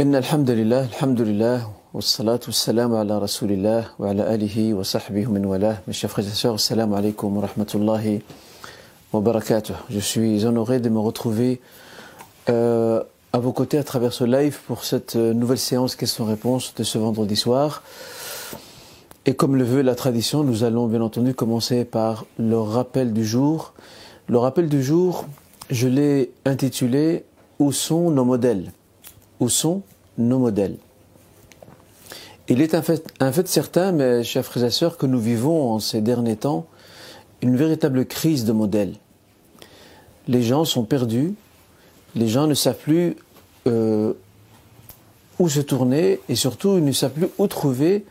إن الحمد لله الحمد لله والصلاة والسلام على رسول الله وعلى آله وصحبه ومن والاه Mes chers frères et sœurs, assalamu alaikum wa rahmatullahi wa barakatuh. Je suis honoré de me retrouver euh, à vos côtés à travers ce live pour cette nouvelle séance questions-réponses de ce vendredi soir. Et comme le veut la tradition, nous allons bien entendu commencer par le rappel du jour. Le rappel du jour, je l'ai intitulé Où sont nos modèles Où sont nos modèles Il est un fait, certain, mes chers frères et sœurs, que nous vivons en ces derniers temps une véritable crise de modèles. Les gens sont perdus, les gens ne savent plus euh, où se tourner et surtout ils ne savent plus où trouver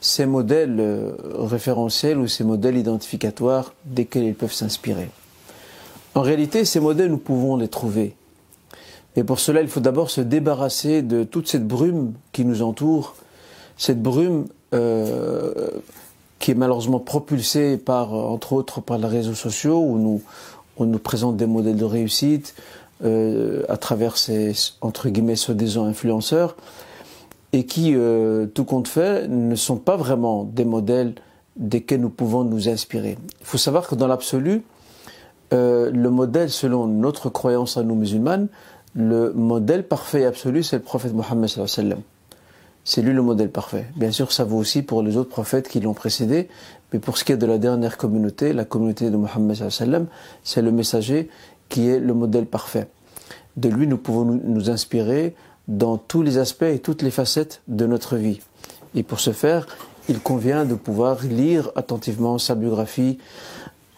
ces modèles euh, référentiels ou ces modèles identificatoires desquels ils peuvent s'inspirer. En réalité, ces modèles, nous pouvons les trouver. Et pour cela, il faut d'abord se débarrasser de toute cette brume qui nous entoure, cette brume euh, qui est malheureusement propulsée par, entre autres, par les réseaux sociaux où nous, on nous présente des modèles de réussite euh, à travers ces, entre guillemets, soi-disant influenceurs et qui, euh, tout compte fait, ne sont pas vraiment des modèles desquels nous pouvons nous inspirer. Il faut savoir que dans l'absolu, le modèle, selon notre croyance à nous musulmanes, le modèle parfait et absolu, c'est le prophète Mohammed C'est lui le modèle parfait. Bien sûr, ça vaut aussi pour les autres prophètes qui l'ont précédé, mais pour ce qui est de la dernière communauté, la communauté de Mohammed c'est le messager qui est le modèle parfait. De lui, nous pouvons nous inspirer dans tous les aspects et toutes les facettes de notre vie. Et pour ce faire, il convient de pouvoir lire attentivement sa biographie,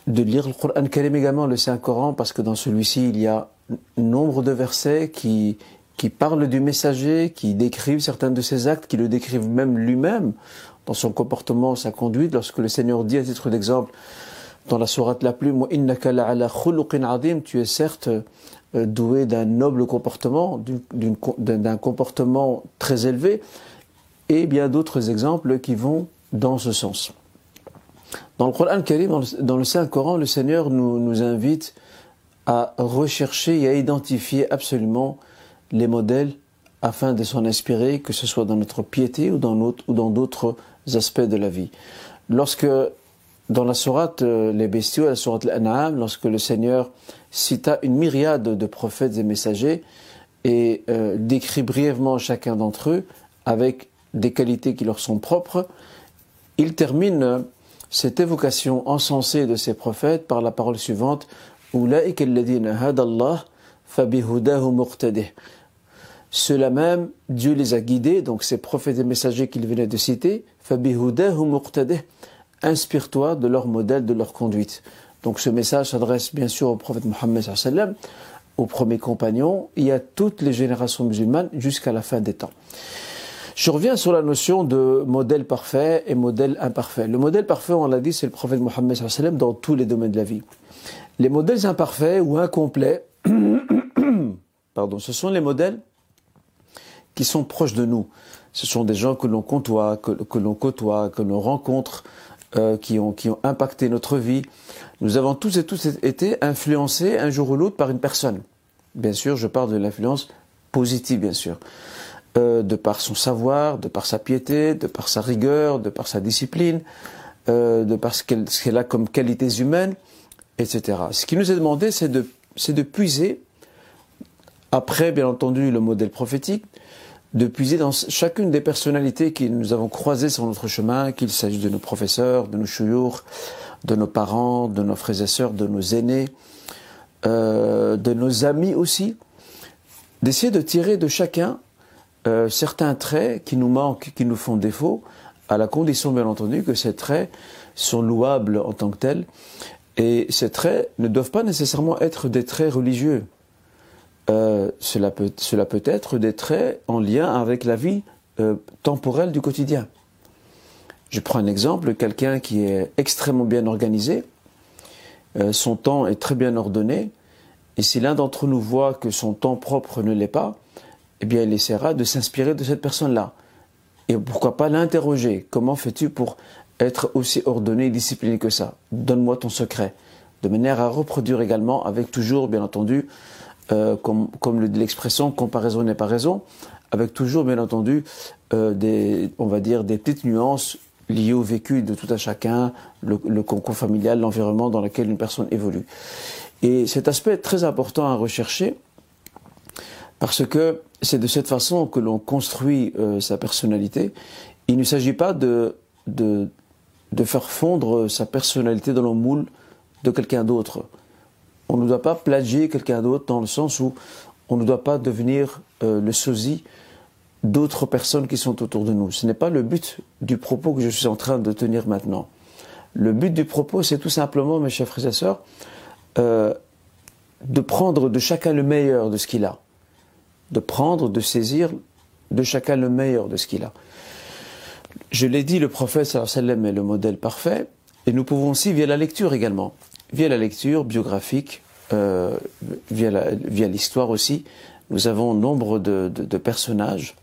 de lire le Coran également, le Saint-Coran, parce que dans celui-ci, il y a nombre de versets qui, qui parlent du messager, qui décrivent certains de ses actes, qui le décrivent même lui-même dans son comportement, sa conduite. Lorsque le Seigneur dit à titre d'exemple dans la sourate la plus, tu es certes euh, doué d'un noble comportement, d'un comportement très élevé, et bien d'autres exemples qui vont dans ce sens. Dans le Coran dans le Saint-Coran, le Seigneur nous, nous invite à rechercher et à identifier absolument les modèles afin de s'en inspirer, que ce soit dans notre piété ou dans d'autres aspects de la vie. Lorsque dans la sourate euh, les bestiaux, la sourate l'An'am, lorsque le Seigneur cita une myriade de prophètes et messagers et euh, décrit brièvement chacun d'entre eux avec des qualités qui leur sont propres, il termine cette évocation encensée de ces prophètes par la parole suivante ceux-là même, Dieu les a guidés, donc ces prophètes et messagers qu'il venait de citer, Inspire-toi de leur modèle, de leur conduite. Donc ce message s'adresse bien sûr au prophète Mohammed au premier compagnon et à toutes les générations musulmanes jusqu'à la fin des temps. Je reviens sur la notion de modèle parfait et modèle imparfait. Le modèle parfait, on l'a dit, c'est le prophète Mohammed dans tous les domaines de la vie. Les modèles imparfaits ou incomplets, pardon, ce sont les modèles qui sont proches de nous. Ce sont des gens que l'on côtoie, que, l'on côtoie, que l'on rencontre, euh, qui, ont, qui ont impacté notre vie. Nous avons tous et tous été influencés un jour ou l'autre par une personne. Bien sûr, je parle de l'influence positive, bien sûr. Euh, de par son savoir, de par sa piété, de par sa rigueur, de par sa discipline, euh, de par ce qu'elle a comme qualités humaines etc. Ce qui nous est demandé, c'est de, puiser, après bien entendu le modèle prophétique, de puiser dans chacune des personnalités que nous avons croisées sur notre chemin, qu'il s'agisse de nos professeurs, de nos chouyours, de nos parents, de nos frères et sœurs, de nos aînés, euh, de nos amis aussi, d'essayer de tirer de chacun euh, certains traits qui nous manquent, qui nous font défaut, à la condition bien entendu que ces traits sont louables en tant que tels et ces traits ne doivent pas nécessairement être des traits religieux. Euh, cela, peut, être des traits en lien avec la vie euh, temporelle du quotidien. Je prends un exemple, quelqu'un qui est extrêmement bien organisé, euh, son temps est très bien ordonné, et si l'un d'entre nous voit que son temps propre ne l'est pas, eh bien il essaiera de s'inspirer de cette personne-là. Et pourquoi pas l'interroger, comment fais-tu pour être aussi ordonné et discipliné que ça. Donne-moi ton secret. De manière à reproduire également avec toujours, bien entendu, euh, comme, comme l'expression comparaison n'est pas raison, avec toujours, bien entendu, euh, des, on va dire, des petites nuances liées au vécu de tout un chacun, le, concours familial, l'environnement dans lequel une personne évolue. Et cet aspect est très important à rechercher parce que c'est de cette façon que l'on construit euh, sa personnalité. Il ne s'agit pas de, de, de, faire fondre sa personnalité dans le moule de quelqu'un d'autre. On ne doit pas plagier quelqu'un d'autre dans le sens où on ne doit pas devenir euh, le sosie d'autres personnes qui sont autour de nous. Ce n'est pas le but du propos que je suis en train de tenir maintenant. Le but du propos, c'est tout simplement, mes chers frères et sœurs, euh, de prendre de chacun le meilleur de ce qu'il a de prendre, de saisir de chacun le meilleur de ce qu'il a. Je l'ai dit, le prophète sallam est le modèle parfait, et nous pouvons aussi, via la lecture également, via la lecture biographique, euh, via l'histoire aussi, nous avons nombre de, personnages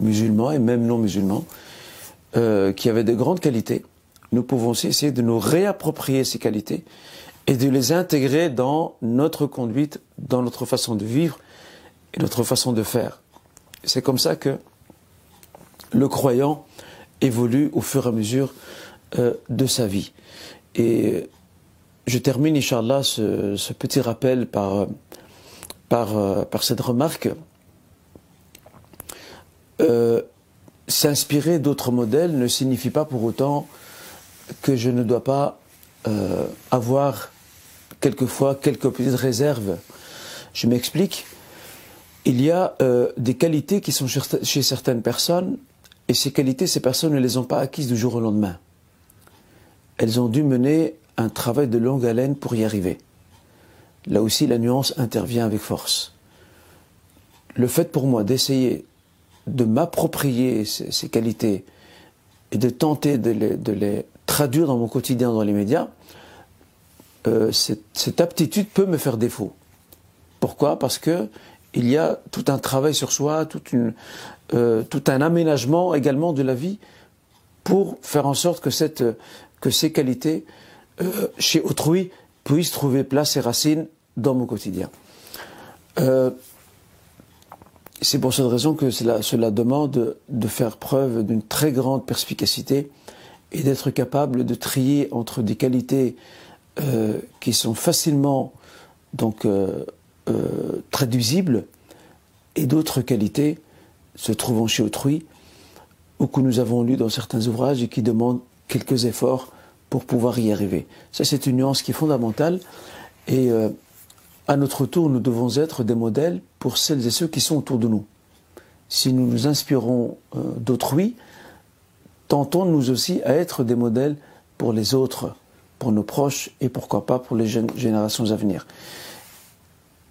musulmans et même non musulmans euh, qui avaient de grandes qualités. Nous pouvons aussi essayer de nous réapproprier ces qualités et de les intégrer dans notre conduite, dans notre façon de vivre et notre façon de faire. C'est comme ça que le croyant évolue au fur et à mesure euh, de sa vie. Et je termine, Inch'Allah, ce, ce petit rappel par, euh, cette remarque. Euh, s'inspirer d'autres modèles ne signifie pas pour autant que je ne dois pas avoir quelquefois quelques petites réserves. Je m'explique il y a euh, des qualités qui sont chez certaines personnes, et ces qualités, ces personnes ne les ont pas acquises du jour au lendemain. Elles ont dû mener un travail de longue haleine pour y arriver. Là aussi, la nuance intervient avec force. Le fait pour moi d'essayer de m'approprier ces, qualités et de tenter de les, traduire dans mon quotidien, dans les médias, euh, cette, aptitude peut me faire défaut. Pourquoi? Parce que il y a tout un travail sur soi, euh, tout un aménagement également de la vie pour faire en sorte que, que ces qualités euh, chez autrui puissent trouver place et racines dans mon quotidien. Euh, c'est pour cette raison que cela, demande de faire preuve d'une très grande perspicacité et d'être capable de trier entre des qualités qui sont facilement donc euh, traduisibles et d'autres qualités se trouvant chez autrui ou que nous avons lu dans certains ouvrages et qui demandent quelques efforts pour pouvoir y arriver. Ça, c'est une nuance qui est fondamentale et euh, à notre tour, nous devons être des modèles pour celles et ceux qui sont autour de nous. Si nous nous inspirons euh, d'autrui, tentons nous aussi à être des modèles pour les autres, pour nos proches et pourquoi pas pour les jeunes générations à venir.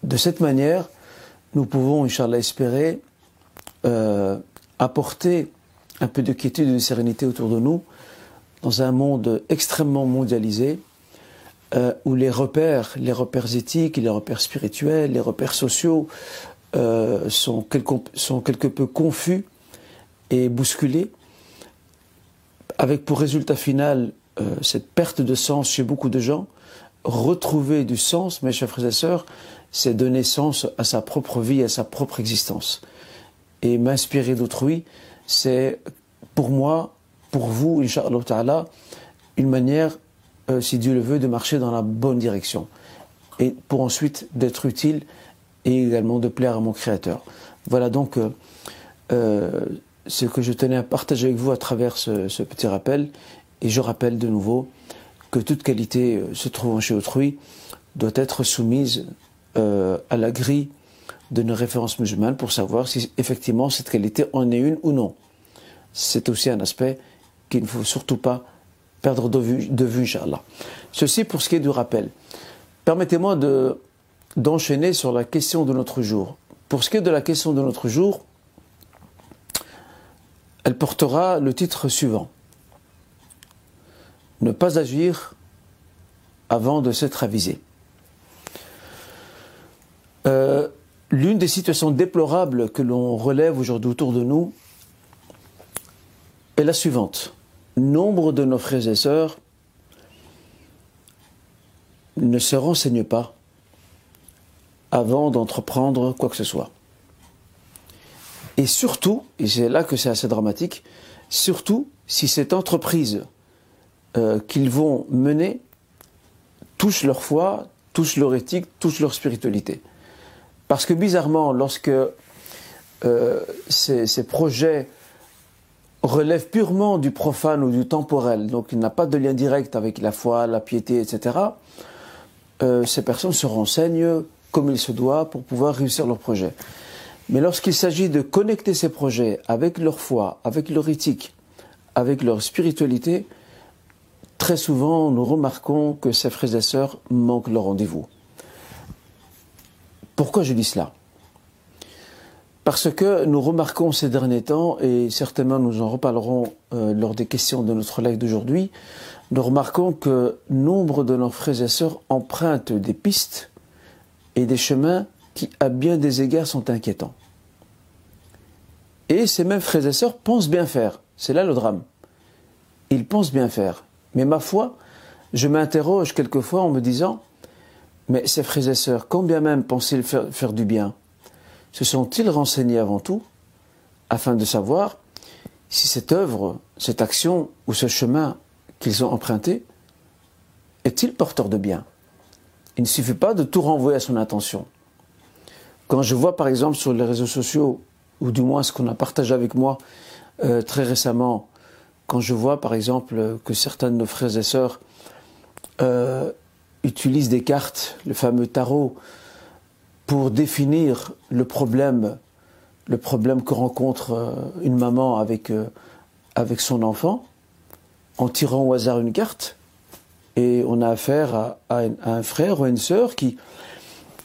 De cette manière, nous pouvons, Inch'Allah, espérer euh, apporter un peu de quiétude et de sérénité autour de nous dans un monde extrêmement mondialisé euh, où les repères, les repères éthiques, les repères spirituels, les repères sociaux euh, sont, quelque, sont quelque peu confus et bousculés, avec pour résultat final cette perte de sens chez beaucoup de gens, retrouver du sens, mes chers frères et sœurs, c'est donner sens à sa propre vie, à sa propre existence. Et m'inspirer d'autrui, c'est pour moi, pour vous, Inch'Allah Ta'ala, une manière, euh, si Dieu le veut, de marcher dans la bonne direction. Et pour ensuite d'être utile et également de plaire à mon Créateur. Voilà donc euh, euh, ce que je tenais à partager avec vous à travers ce, petit rappel. Et je rappelle de nouveau que toute qualité se trouvant chez autrui doit être soumise à la grille de nos références musulmanes pour savoir si effectivement cette qualité en est une ou non. C'est aussi un aspect qu'il ne faut surtout pas perdre de vue, de. Ceci pour ce qui est du rappel. Permettez-moi de, d'enchaîner sur la question de notre jour. Pour ce qui est de la question de notre jour, elle portera le titre suivant. Ne pas agir avant de s'être avisé. Euh, l'une des situations déplorables que l'on relève aujourd'hui autour de nous est la suivante. Nombre de nos frères et sœurs ne se renseignent pas avant d'entreprendre quoi que ce soit. Et surtout, et c'est là que c'est assez dramatique, surtout si cette entreprise euh, qu'ils vont mener touche leur foi, touche leur éthique, touche leur spiritualité. Parce que bizarrement, lorsque euh, ces, projets relèvent purement du profane ou du temporel, donc il n'a pas de lien direct avec la foi, la piété, etc., euh, ces personnes se renseignent comme il se doit pour pouvoir réussir leur projet. Mais lorsqu'il s'agit de connecter ces projets avec leur foi, avec leur éthique, avec leur spiritualité, très souvent nous remarquons que ces frères et sœurs manquent leur rendez-vous. Pourquoi je dis cela? Parce que nous remarquons ces derniers temps, et certainement nous en reparlerons euh, lors des questions de notre live d'aujourd'hui, nous remarquons que nombre de nos frères et sœurs empruntent des pistes et des chemins qui, à bien des égards, sont inquiétants. Et ces mêmes frères et sœurs pensent bien faire. C'est là le drame. Ils pensent bien faire. Mais ma foi, je m'interroge quelquefois en me disant, mais ces frères et sœurs, combien même pensent-ils faire, du bien Se sont-ils renseignés avant tout afin de savoir si cette œuvre, cette action ou ce chemin qu'ils ont emprunté est-il porteur de bien? Il ne suffit pas de tout renvoyer à son intention. Quand je vois par exemple sur les réseaux sociaux, ou du moins ce qu'on a partagé avec moi euh, très récemment, quand je vois par exemple que certains de nos frères et sœurs euh, utilisent des cartes, le fameux tarot, pour définir le problème, le problème que rencontre euh, une maman avec, euh, avec son enfant, en tirant au hasard une carte, et on a affaire à, un, frère ou à une sœur qui,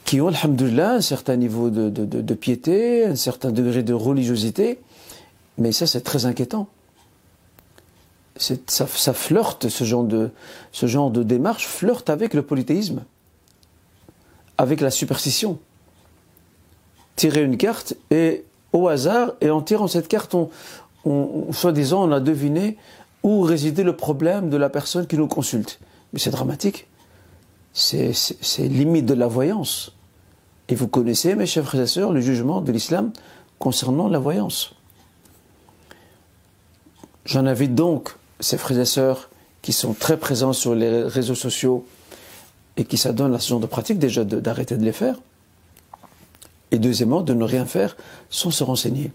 qui ont, alhamdoulilah, un certain niveau de, de piété, un certain degré de religiosité, mais ça c'est très inquiétant ça, flirte, ce genre, de, démarche flirte avec le polythéisme, avec la superstition. Tirer une carte et au hasard, et en tirant cette carte, on, on soi-disant, on a deviné où résidait le problème de la personne qui nous consulte. Mais c'est dramatique. C'est limite de la voyance. Et vous connaissez, mes chers frères et sœurs, le jugement de l'islam concernant la voyance. J'en invite donc ces frères et sœurs qui sont très présents sur les réseaux sociaux et qui s'adonnent à ce genre de pratique, déjà d'arrêter de, les faire. Et deuxièmement, de ne rien faire sans se renseigner.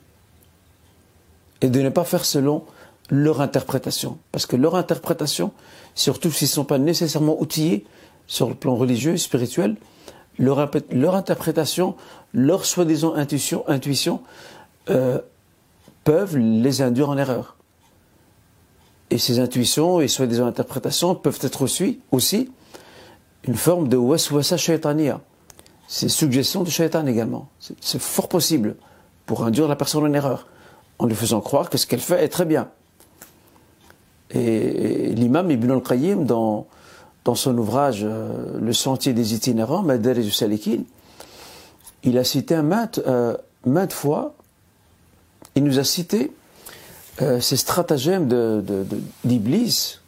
Et de ne pas faire selon leur interprétation. Parce que leur interprétation, surtout s'ils ne sont pas nécessairement outillés sur le plan religieux et spirituel, leur, interprétation, leur soi-disant intuition, intuition euh, peuvent les induire en erreur. Et ces intuitions et soi-disant interprétations peuvent être aussi, aussi une forme de waswasa shaitania. C'est suggestion de shaitan également. C'est fort possible pour induire la personne en erreur, en lui faisant croire que ce qu'elle fait est très bien. Et, l'imam Ibn al-Qayyim, dans, dans son ouvrage euh, Le sentier des itinérants, Madar du Salikin, il a cité maintes, euh, maintes fois, il nous a cité euh, ces stratagèmes d'Iblis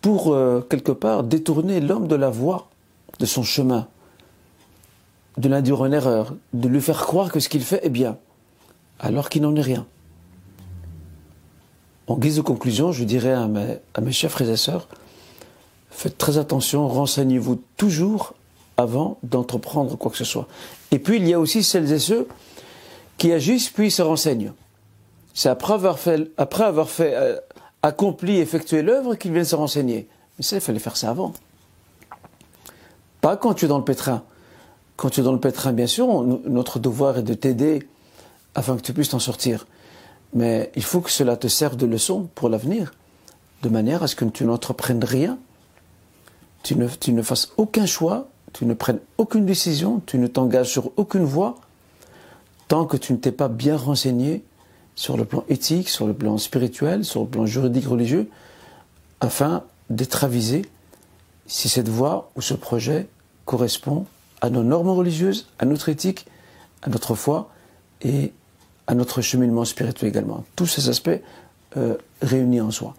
pour, euh, quelque part, détourner l'homme de la voie, de son chemin, de l'induire en erreur, de lui faire croire que ce qu'il fait est bien, alors qu'il n'en est rien. En guise de conclusion, je dirais à mes, à mes chers frères et sœurs, faites très attention, renseignez-vous toujours avant d'entreprendre quoi que ce soit. Et puis il y a aussi celles et ceux qui agissent puis se renseignent. C'est après avoir fait, après avoir euh, accompli, effectué l'œuvre qu'il vient se renseigner. Mais ça, il fallait faire ça avant. Pas quand tu es dans le pétrin. Quand tu es dans le pétrin, bien sûr, notre devoir est de t'aider afin que tu puisses t'en sortir. Mais il faut que cela te serve de leçon pour l'avenir, de manière à ce que tu n'entreprennes rien, tu ne fasses aucun choix, tu ne prennes aucune décision, tu ne t'engages sur aucune voie, tant que tu ne t'es pas bien renseigné sur le plan éthique, sur le plan spirituel, sur le plan juridique religieux, afin d'être avisé si cette voie ou ce projet correspond à nos normes religieuses, à notre éthique, à notre foi et à notre cheminement spirituel également. Tous ces aspects euh, réunis en soi.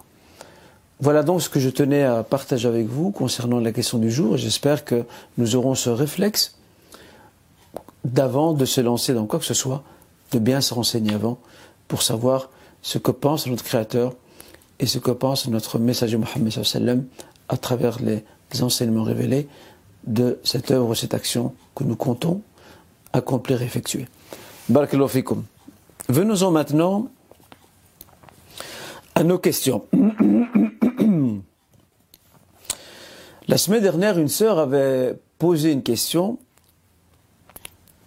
Voilà donc ce que je tenais à partager avec vous concernant la question du jour. J'espère que nous aurons ce réflexe d'avant de se lancer dans quoi que ce soit de bien se renseigner avant pour savoir ce que pense notre Créateur et ce que pense notre messager Mohammed à travers les, enseignements révélés de cette œuvre, cette action que nous comptons accomplir et effectuer. Barakallahu fikum. Venons-en maintenant à nos questions. La semaine dernière, une sœur avait posé une question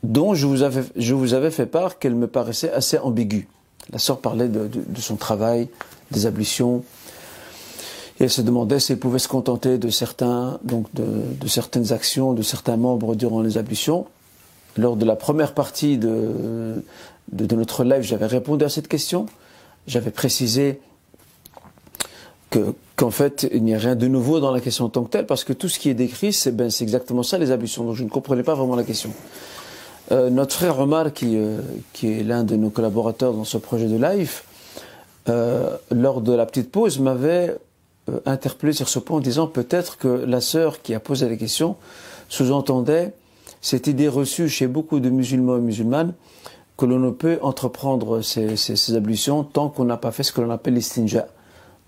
dont je vous avais, je vous avais fait part qu'elle me paraissait assez ambiguë. La sœur parlait de, son travail, des ablutions, et elle se demandait si elle pouvait se contenter de certains, donc de, certaines actions, de certains membres durant les ablutions. Lors de la première partie de, notre live, j'avais répondu à cette question. J'avais précisé que, qu'en fait, il n'y a rien de nouveau dans la question en tant que telle, parce que tout ce qui est décrit, c'est, ben, c'est exactement ça, les ablutions. Donc je ne comprenais pas vraiment la question. Euh, notre frère Omar, qui, euh, qui est l'un de nos collaborateurs dans ce projet de live, euh, lors de la petite pause, m'avait interpellé sur ce point en disant peut-être que la sœur qui a posé la question sous-entendait cette idée reçue chez beaucoup de musulmans et musulmanes que l'on ne peut entreprendre ces, ablutions tant qu'on n'a pas fait ce que l'on appelle l'istinja.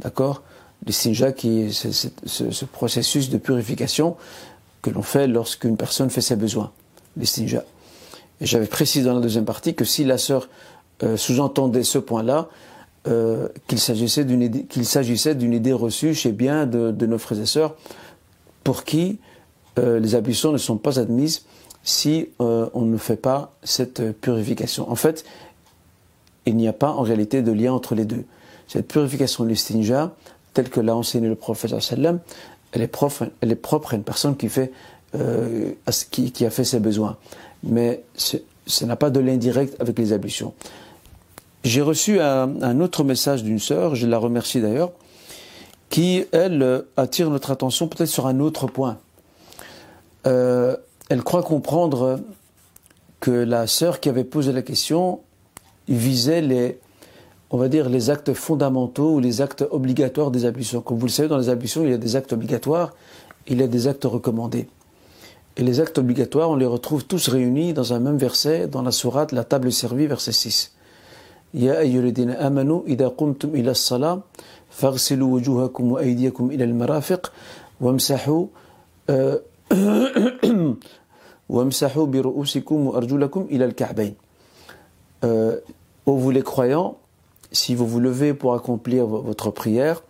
D'accord? L'istinja qui est ce, ce, ce, processus de purification que l'on fait lorsqu'une personne fait ses besoins. L'istinja. J'avais précisé dans la deuxième partie que si la sœur euh, sous-entendait ce point-là, euh, qu'il s'agissait d'une idée, qu'il s'agissait d'une idée reçue chez bien de, nos frères et sœurs pour qui euh, les ablutions ne sont pas admises si on ne fait pas cette purification. En fait, il n'y a pas en réalité de lien entre les deux. Cette purification de l'istinja, telle que l'a enseigné le prophète sallam, elle est, propre, à une personne qui, fait, qui a fait ses besoins mais ça n'a pas de lien direct avec les ablutions. J'ai reçu un, autre message d'une sœur, je la remercie d'ailleurs, qui, elle, attire notre attention peut-être sur un autre point. Euh, elle croit comprendre que la sœur qui avait posé la question visait les, on va dire, les actes fondamentaux ou les actes obligatoires des ablutions. Comme vous le savez, dans les ablutions, il y a des actes obligatoires, il y a des actes recommandés. Et les actes obligatoires, on les retrouve tous réunis dans un même verset, dans la sourate La table servie, verset 6. Ya ayyuhalladhina amanu idha qumtum ila as-salah faghsilu wujuhakum wa aydiyakum ila al-marafiq wamsahu wamsahu bi ru'usikum wa arjulakum ila al-ka'bayn. Euh, vous les croyants, si vous vous levez pour accomplir votre prière,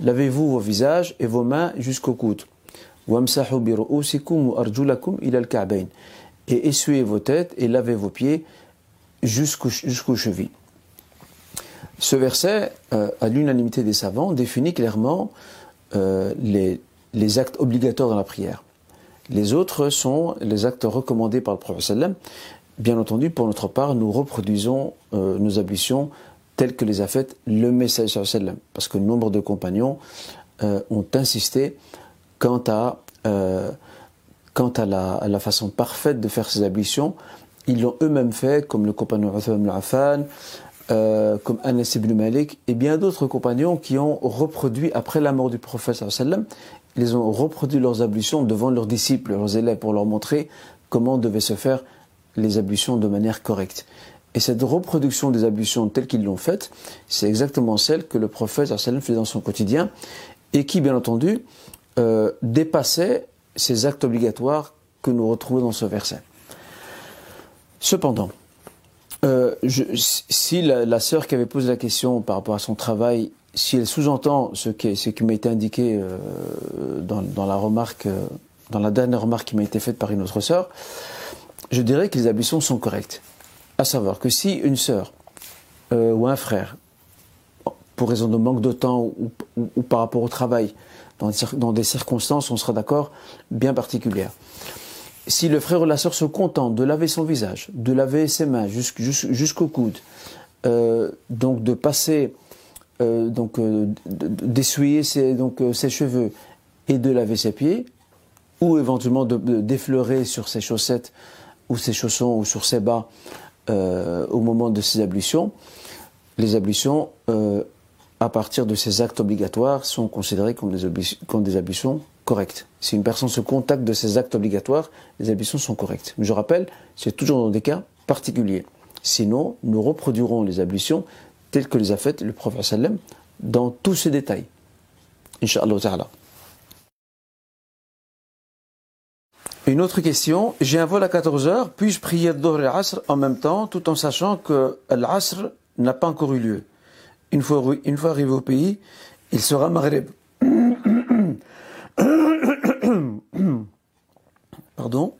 lavez-vous vos visages et vos mains jusqu'au coude. Et essuyez vos têtes et lavez vos pieds jusqu'aux chevilles. Ce verset, euh, à l'unanimité des savants, définit clairement euh, les, actes obligatoires dans la prière. Les autres sont les actes recommandés par le prophète Bien entendu, pour notre part, nous reproduisons euh, nos telles que les a faites le message sallam. Parce que nombre de compagnons euh, ont insisté quant à, euh, à la, façon parfaite de faire ces ablutions. Ils l'ont eux-mêmes fait, comme le compagnon Uthman al-Affan, euh, comme Anas ibn Malik, et bien d'autres compagnons qui ont reproduit, après la mort du prophète sallam, ils ont reproduit leurs ablutions devant leurs disciples, leurs élèves, pour leur montrer comment devaient se faire les ablutions de manière correcte. Et cette reproduction des ablutions telles qu'ils l'ont faite, c'est exactement celle que le prophète faisait dans son quotidien et qui, bien entendu, euh, dépassait ces actes obligatoires que nous retrouvons dans ce verset. Cependant, euh, je, si la, la, sœur qui avait posé la question par rapport à son travail, si elle sous-entend ce qui, ce qui m'a été indiqué euh, dans, dans, la remarque, euh, dans la dernière remarque qui m'a été faite par une autre sœur, je dirais que les ablutions sont correctes. À savoir que si une sœur euh, ou un frère, pour raison de manque de temps ou, par rapport au travail, dans, des circonstances, on sera d'accord, bien particulières, si le frère ou la sœur se contente de laver son visage, de laver ses mains jusqu'au coude, euh, donc de passer, euh, donc d'essuyer ses, cheveux et de laver ses pieds, ou éventuellement de d'effleurer sur ses chaussettes ou ses chaussons ou sur ses bas euh, au moment de ces ablutions, les ablutions, euh, à partir de ces actes obligatoires, sont considérées comme des, comme ablutions correctes. Si une personne se contacte de ces actes obligatoires, les ablutions sont correctes. Mais je rappelle, c'est toujours dans des cas particuliers. Sinon, nous reproduirons les ablutions telles que les a faites le prophète dans tous ces détails. Inch'Allah ta'ala. Une autre question, j'ai un vol à 14h, puis-je prier Dhuhr et Asr en même temps, tout en sachant que l'Asr n'a pas encore eu lieu? Une fois, arrivé au pays, il sera Maghreb. Pardon.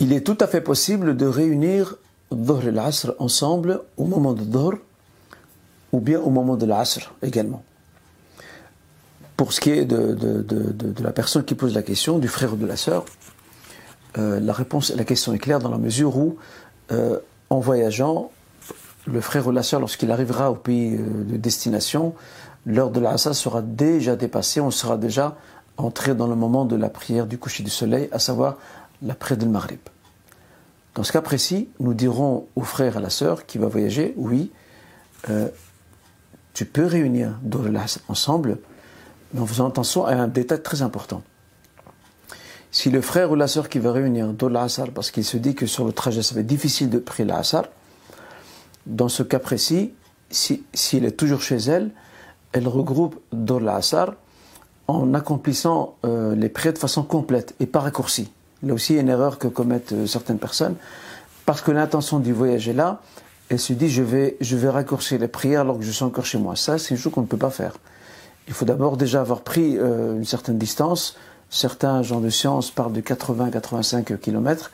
Il est tout à fait possible de réunir Dhuhr et l'Asr ensemble au moment de Dhuhr ou bien au moment de l'Asr également. Pour ce qui est de, de, la personne qui pose la question, du frère ou de la sœur, euh, la réponse, la question est claire dans la mesure où, euh, en voyageant, le frère ou la sœur, lorsqu'il arrivera au pays euh, de destination, l'heure de l'Asr sera déjà dépassée, on sera déjà entré dans le moment de la prière du coucher du soleil, à savoir l'après de Maghrib. Dans ce cas précis, nous dirons au frère et à la sœur qui va voyager, oui, tu peux réunir deux ensemble, mais en faisant attention à un détail très important. Si le frère ou la sœur qui va réunir deux parce qu'il se dit que sur le trajet ça va être difficile de prier l'Asr, dans ce cas précis, s'il si, est toujours chez elle, elle regroupe deux en accomplissant euh, les prières de façon complète et pas raccourcie. Là aussi, il y a une erreur que commettent euh, certaines personnes, parce que l'intention du voyage est là, elle se dit je vais, je vais raccourcir les prières alors que je suis encore chez moi. Ça, c'est une chose qu'on ne peut pas faire. Il faut d'abord déjà avoir pris euh, une certaine distance. Certains gens de science parlent de 80-85 km.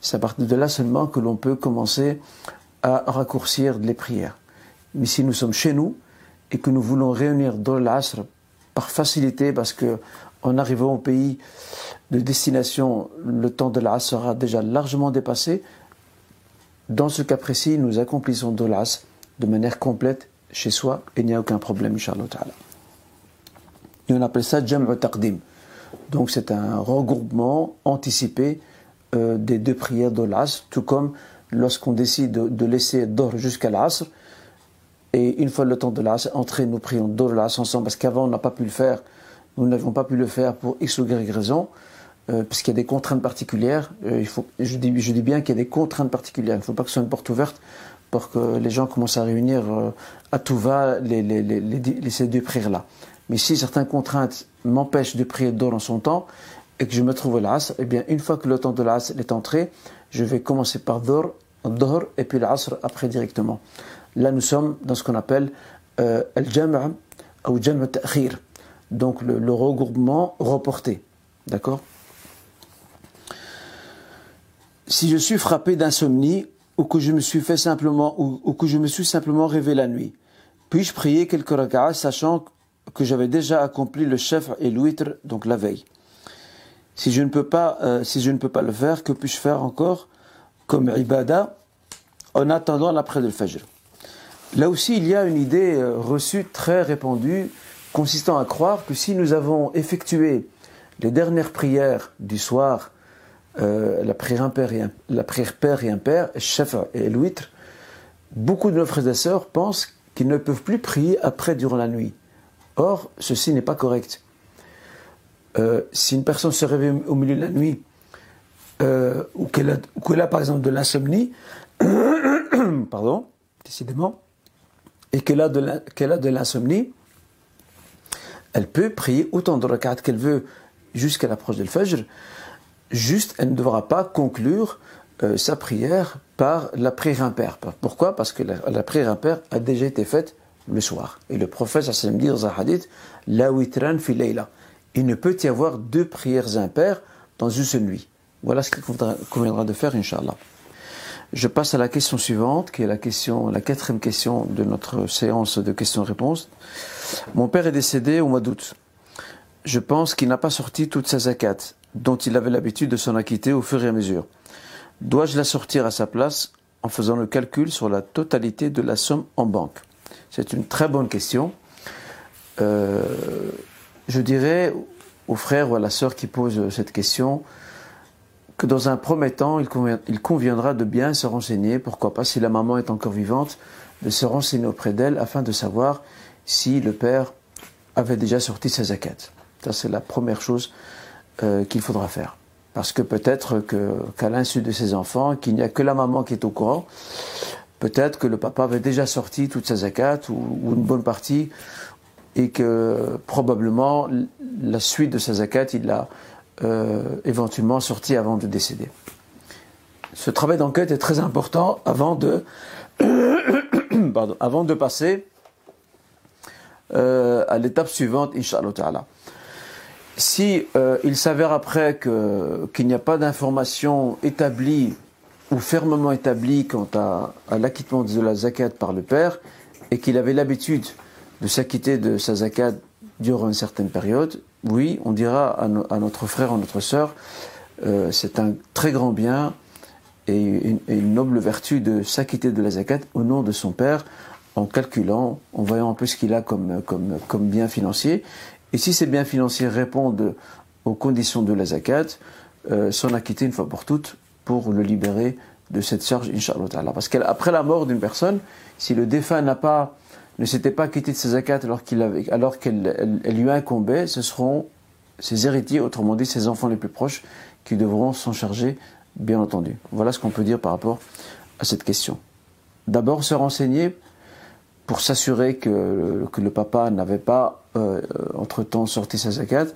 C'est à partir de là seulement que l'on peut commencer à raccourcir les prières. Mais si nous sommes chez nous et que nous voulons réunir dans l'astre par facilité, parce que en arrivant au pays de destination, le temps de l'asr sera déjà largement dépassé, dans ce cas précis, nous accomplissons l'as de manière complète chez soi et il n'y a aucun problème, Inch'Allah Et on appelle ça Jam'u Taqdim. Donc c'est un regroupement anticipé euh, des deux prières l'as, tout comme lorsqu'on décide de, laisser d'or jusqu'à l'Asr, et une fois le temps de l'Asr, entrer, nous prions l'as ensemble, parce qu'avant on n'a pas pu le faire, nous n'avons pas pu le faire pour X ou Y raison, euh, puisqu'il y a des contraintes particulières. Euh, il faut, je, dis, bien qu'il y a des contraintes particulières. Il ne faut pas que ce soit une porte ouverte pour que les gens commencent à réunir euh, à tout va les, ces deux prières-là. Mais si certaines contraintes m'empêchent de prier d'or en son temps et que je me trouve au l'Asr, eh bien, une fois que le temps de l'Asr est entré, je vais commencer par d'or, d'or et puis l'Asr après directement. Là, nous sommes dans ce qu'on appelle euh, al-jam' ou jam' ta'khir. Donc, le regroupement reporté. D'accord? Si je suis frappé d'insomnie ou que je me suis fait simplement ou, que je me suis simplement rêvé la nuit, puis-je prier quelques rak'ahs sachant que j'avais déjà accompli le chef et l'huître donc la veille? Si je ne peux pas euh, si je ne peux pas le faire, que puis-je faire encore comme ibada en attendant l'après de Fajr? Là aussi, il y a une idée euh, reçue très répandue consistant à croire que si nous avons effectué les dernières prières du soir euh, la prière impaire et la père et impair, chef et l'huître, beaucoup de nos frères et sœurs pensent qu'ils ne peuvent plus prier après durant la nuit. Or, ceci n'est pas correct. Euh, si une personne se réveille au milieu de la nuit, euh, ou qu'elle a, par exemple de l'insomnie, pardon, décidément, et qu'elle a de l'insomnie, elle peut prier autant de rak'at qu'elle veut jusqu'à l'approche de Fajr, juste, elle ne devra pas conclure euh, sa prière par la prière impaire. Pourquoi? Parce que la, prière impaire a déjà été faite le soir. Et le prophète sallam dit dans un hadith, la witran. Il ne peut y avoir deux prières impaires dans une seule nuit. Voilà ce qu'il conviendra de faire, Inch'Allah. Je passe à la question suivante, qui est la quatrième question de notre séance de questions-réponses. Mon père est décédé au mois d'août. Je pense qu'il n'a pas sorti toute sa zakat dont il avait l'habitude de s'en acquitter au fur et à mesure. Dois-je la sortir à sa place en faisant le calcul sur la totalité de la somme en banque? C'est une très bonne question. Euh, je dirais au frère ou à la sœur qui pose cette question que dans un premier temps, il, conviendra de bien se renseigner, pourquoi pas, si la maman est encore vivante, de se renseigner auprès d'elle afin de savoir si le père avait déjà sorti sa zakat. Ça, c'est la première chose euh, qu'il faudra faire. Parce que peut-être qu'à l'insu de ses enfants, qu'il n'y a que la maman qui est au courant, peut-être que le papa avait déjà sorti toute sa zakat ou, une bonne partie, et que probablement la suite de sa zakat, il l'a euh, éventuellement sorti avant de décéder. Ce travail d'enquête est très important avant de, avant de passer euh, à l'étape suivante, Inch'Allah Si euh, il s'avère après qu'il n'y a pas d'information établie ou fermement établie quant à, l'acquittement de la zakat par le père, et qu'il avait l'habitude de s'acquitter de sa zakat durant une certaine période, oui, on dira à, notre frère, à notre sœur, euh, c'est un très grand bien et une, noble vertu de s'acquitter de la zakat au nom de son père, en calculant, en voyant un peu ce qu'il a comme bien financier. Et si ces biens financiers répondent aux conditions de la zakat, euh, s'en acquitter une fois pour toutes pour le libérer de cette charge, Inch'Allah. Parce qu'après la mort d'une personne, si le défunt n'a pas, ne s'était pas quitté de sa zakat alors qu'elle elle, lui incombait, ce seront ses héritiers, autrement dit ses enfants les plus proches, qui devront s'en charger, bien entendu. Voilà ce qu'on peut dire par rapport à cette question. D'abord, se renseigner pour s'assurer que, que, le papa n'avait pas euh, entre-temps sorti sa zakat.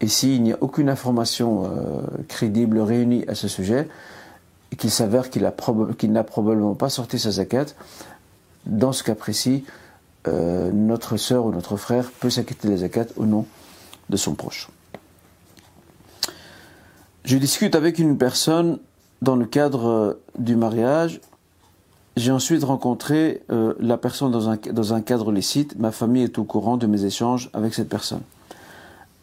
Et s'il n'y a aucune information euh, crédible réunie à ce sujet, et qu'il s'avère qu'il n'a probablement pas sorti sa zakat, dans ce cas précis, euh, notre sœur ou notre frère peut s'acquitter de la zakat au nom de son proche. Je discute avec une personne dans le cadre du mariage j'ai ensuite rencontré euh, la personne dans un, dans un cadre licite. Ma famille est au courant de mes échanges avec cette personne.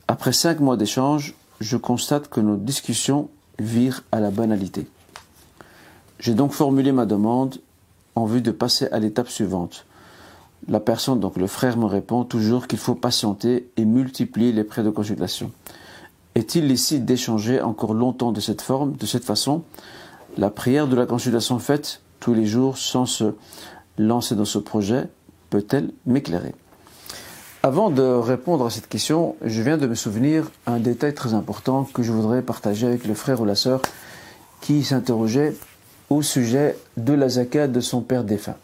Après cinq mois d'échanges, je constate que nos discussions virent à la banalité. J'ai donc formulé ma demande en vue de passer à l'étape suivante. La personne, donc le frère, me répond toujours qu'il faut patienter et multiplier les prêts de consultation. Est-il licite d'échanger encore longtemps de cette forme, de cette façon? La prière de la consultation faite tous les jours sans se lancer dans ce projet peut-elle m'éclairer? Avant de répondre à cette question, je viens de me souvenir un détail très important que je voudrais partager avec le frère ou la sœur qui s'interrogeait au sujet de la zakat de son père défunt.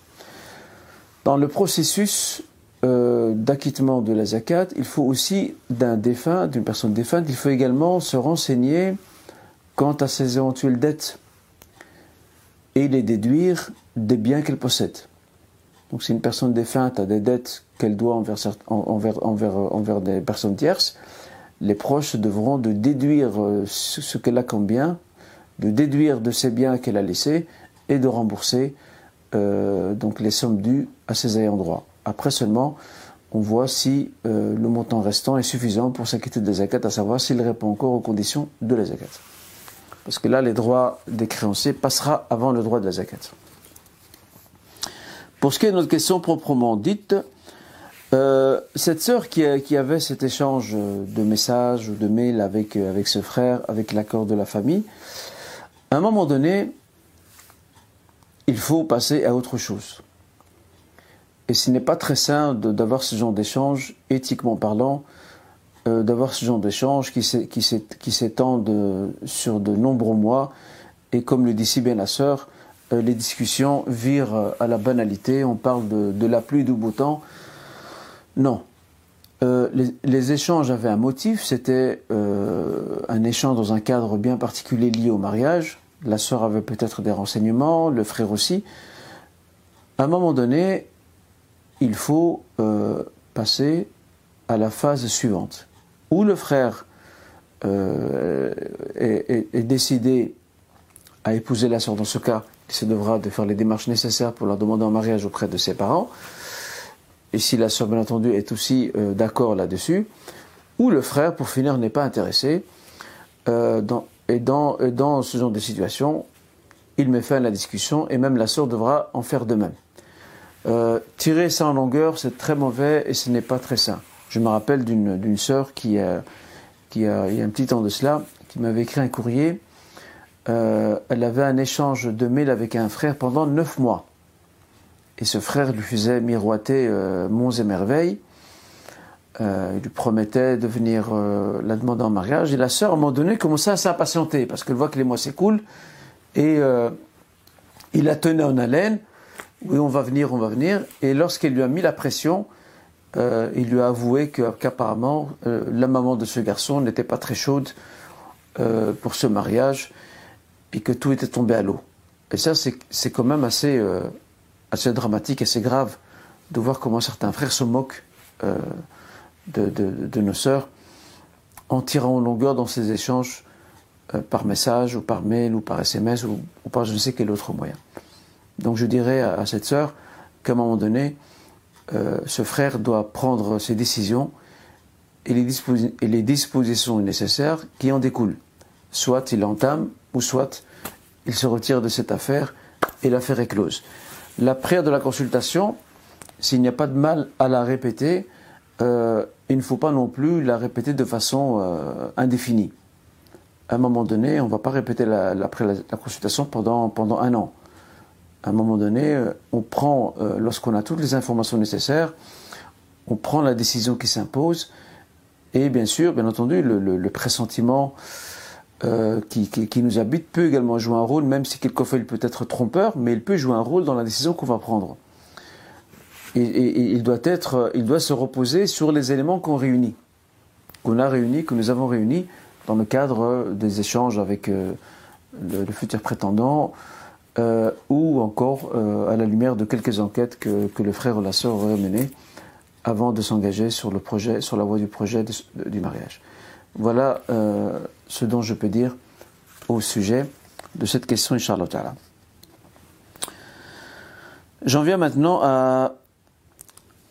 Dans le processus euh, d'acquittement de la zakat, il faut aussi d'un défunt, d'une personne défunte, il faut également se renseigner quant à ses éventuelles dettes et les déduire des biens qu'elle possède. Donc si une personne défunte a des dettes qu'elle doit envers, des personnes tierces, les proches devront de déduire euh, ce qu'elle a comme bien, de déduire de ces biens qu'elle a laissés et de rembourser euh, donc les sommes dues à ses ayants droit. Après seulement, on voit si euh, le montant restant est suffisant pour s'acquitter des zakat, à savoir s'il répond encore aux conditions de la zakat. Parce que là, les droits des créanciers passera avant le droit de la zakat. Pour ce qui est de notre question proprement dite, euh, cette sœur qui, avait cet échange de messages ou de mails avec, avec ce frère, avec l'accord de la famille, à un moment donné, il faut passer à autre chose. Et ce n'est pas très sain d'avoir ce genre d'échange, éthiquement parlant, euh, d'avoir ce genre d'échange qui s'étendent sur de nombreux mois. Et comme le dit si bien la sœur, euh, les discussions virent à la banalité. On parle de, la pluie du beau temps. Non. Euh, les, échanges avaient un motif, c'était un échange dans un cadre bien particulier lié au mariage. La sœur avait peut-être des renseignements, le frère aussi. À un moment donné, il faut passer à la phase suivante où le frère euh, est, décidé à épouser la sœur, dans ce cas, il se devra de faire les démarches nécessaires pour leur demander en mariage auprès de ses parents, et si la sœur, bien entendu, est aussi euh, d'accord là-dessus, ou le frère, pour finir, n'est pas intéressé, euh, et, dans, dans, ce genre de situation, il met fin à la discussion, et même la sœur devra en faire de même. tirer ça en longueur, c'est très mauvais et ce n'est pas très sain. Je me rappelle d'une sœur qui, qui a, il y a un petit temps de cela, qui m'avait écrit un courrier euh, elle avait un échange de mails avec un frère pendant neuf mois. Et ce frère lui faisait miroiter euh, monts et merveilles. Euh, il lui promettait de venir la demander en mariage. Et la sœur, à un moment donné, commençait à s'impatienter parce qu'elle voit que les mois s'écoulent. Et il la tenait en haleine. Oui, on va venir, on va venir. Et lorsqu'elle lui a mis la pression, il lui a avoué qu'apparemment, la maman de ce garçon n'était pas très chaude pour ce mariage et que tout était tombé à l'eau. Et ça, c'est quand même assez, euh, assez dramatique, assez grave de voir comment certains frères se moquent euh, de, de, nos sœurs en tirant en longueur dans ces échanges euh, par message ou par mail ou par SMS ou, par je ne sais quel autre moyen. Donc je dirais à, cette sœur qu'à un moment donné, ce frère doit prendre ses décisions et les, dispositions nécessaires qui en découlent. Soit il entame ou soit il se retire de cette affaire et l'affaire est close. La prière de la consultation, s'il n'y a pas de mal à la répéter, euh, il ne faut pas non plus la répéter de façon euh, indéfinie. À un moment donné, on ne va pas répéter la, la, consultation pendant, pendant un an. À un moment donné, euh, on prend, lorsqu'on a toutes les informations nécessaires, on prend la décision qui s'impose, et bien sûr, bien entendu, le, pressentiment euh, qui, nous habite peut également jouer un rôle, même si quelquefois il peut être trompeur, mais il peut jouer un rôle dans la décision qu'on va prendre. Et, il, doit être, il doit se reposer sur les éléments qu'on réunit, qu'on a réunis, que nous avons réunis dans le cadre des échanges avec euh, le, futur prétendant, euh, ou encore à la lumière de quelques enquêtes que, le frère ou la sœur auraient menées avant de s'engager sur le projet, sur la voie du projet du mariage. Voilà euh, ce dont je peux dire au sujet de cette question, Inch'Allah J'en viens maintenant à,